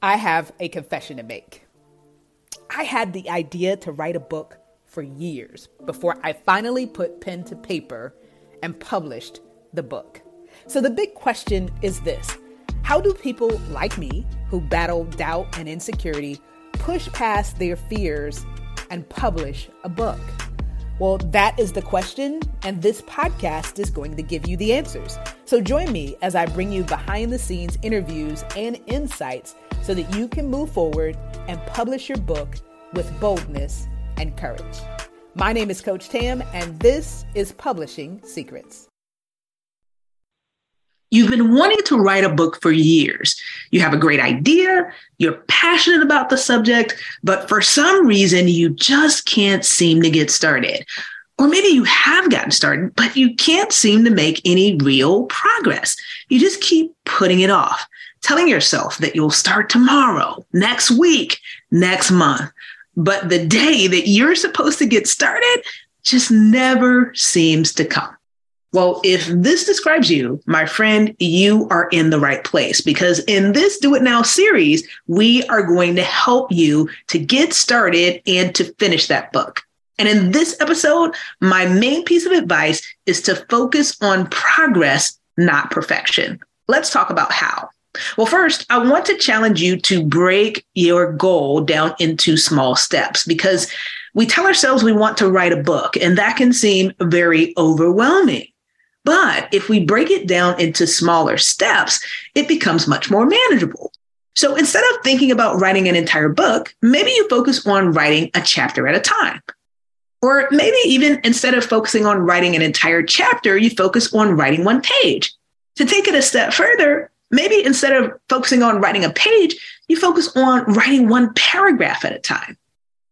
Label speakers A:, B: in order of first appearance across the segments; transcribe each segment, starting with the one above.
A: I have a confession to make. I had the idea to write a book for years before I finally put pen to paper and published the book. So the big question is this How do people like me who battle doubt and insecurity push past their fears and publish a book? Well, that is the question, and this podcast is going to give you the answers. So join me as I bring you behind the scenes interviews and insights so that you can move forward and publish your book with boldness and courage. My name is Coach Tam, and this is Publishing Secrets.
B: You've been wanting to write a book for years. You have a great idea, you're passionate about the subject, but for some reason, you just can't seem to get started. Or maybe you have gotten started, but you can't seem to make any real progress. You just keep putting it off, telling yourself that you'll start tomorrow, next week, next month. But the day that you're supposed to get started just never seems to come. Well, if this describes you, my friend, you are in the right place because in this Do It Now series, we are going to help you to get started and to finish that book. And in this episode, my main piece of advice is to focus on progress, not perfection. Let's talk about how. Well, first, I want to challenge you to break your goal down into small steps because we tell ourselves we want to write a book, and that can seem very overwhelming. But if we break it down into smaller steps, it becomes much more manageable. So instead of thinking about writing an entire book, maybe you focus on writing a chapter at a time. Or maybe even instead of focusing on writing an entire chapter, you focus on writing one page. To take it a step further, maybe instead of focusing on writing a page, you focus on writing one paragraph at a time.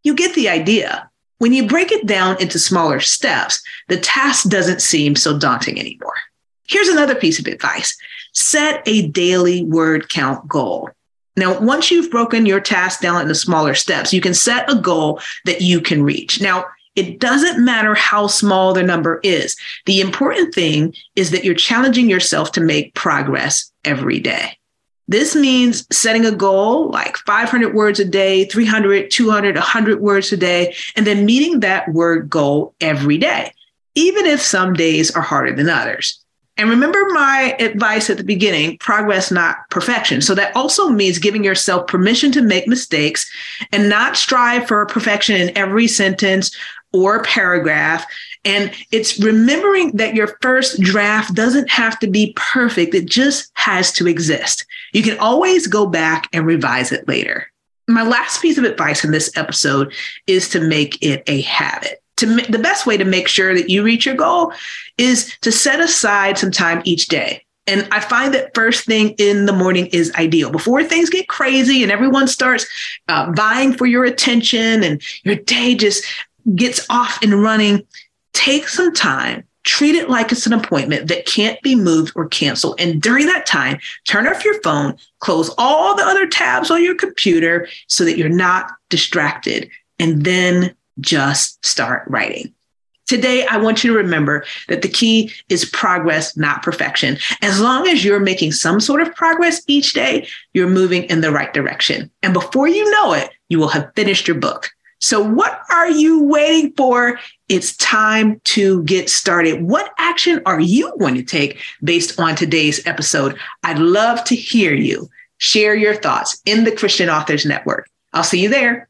B: You get the idea. When you break it down into smaller steps, the task doesn't seem so daunting anymore. Here's another piece of advice set a daily word count goal. Now, once you've broken your task down into smaller steps, you can set a goal that you can reach. Now, it doesn't matter how small the number is. The important thing is that you're challenging yourself to make progress every day. This means setting a goal like 500 words a day, 300, 200, 100 words a day, and then meeting that word goal every day, even if some days are harder than others. And remember my advice at the beginning progress, not perfection. So that also means giving yourself permission to make mistakes and not strive for perfection in every sentence or paragraph and it's remembering that your first draft doesn't have to be perfect, it just has to exist. You can always go back and revise it later. My last piece of advice in this episode is to make it a habit. To the best way to make sure that you reach your goal is to set aside some time each day. And I find that first thing in the morning is ideal. Before things get crazy and everyone starts uh, vying for your attention and your day just gets off and running, take some time, treat it like it's an appointment that can't be moved or canceled. And during that time, turn off your phone, close all the other tabs on your computer so that you're not distracted, and then just start writing. Today, I want you to remember that the key is progress, not perfection. As long as you're making some sort of progress each day, you're moving in the right direction. And before you know it, you will have finished your book. So, what are you waiting for? It's time to get started. What action are you going to take based on today's episode? I'd love to hear you. Share your thoughts in the Christian Authors Network. I'll see you there.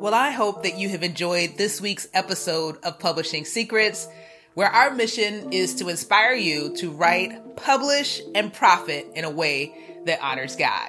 A: Well, I hope that you have enjoyed this week's episode of Publishing Secrets, where our mission is to inspire you to write, publish, and profit in a way that honors God.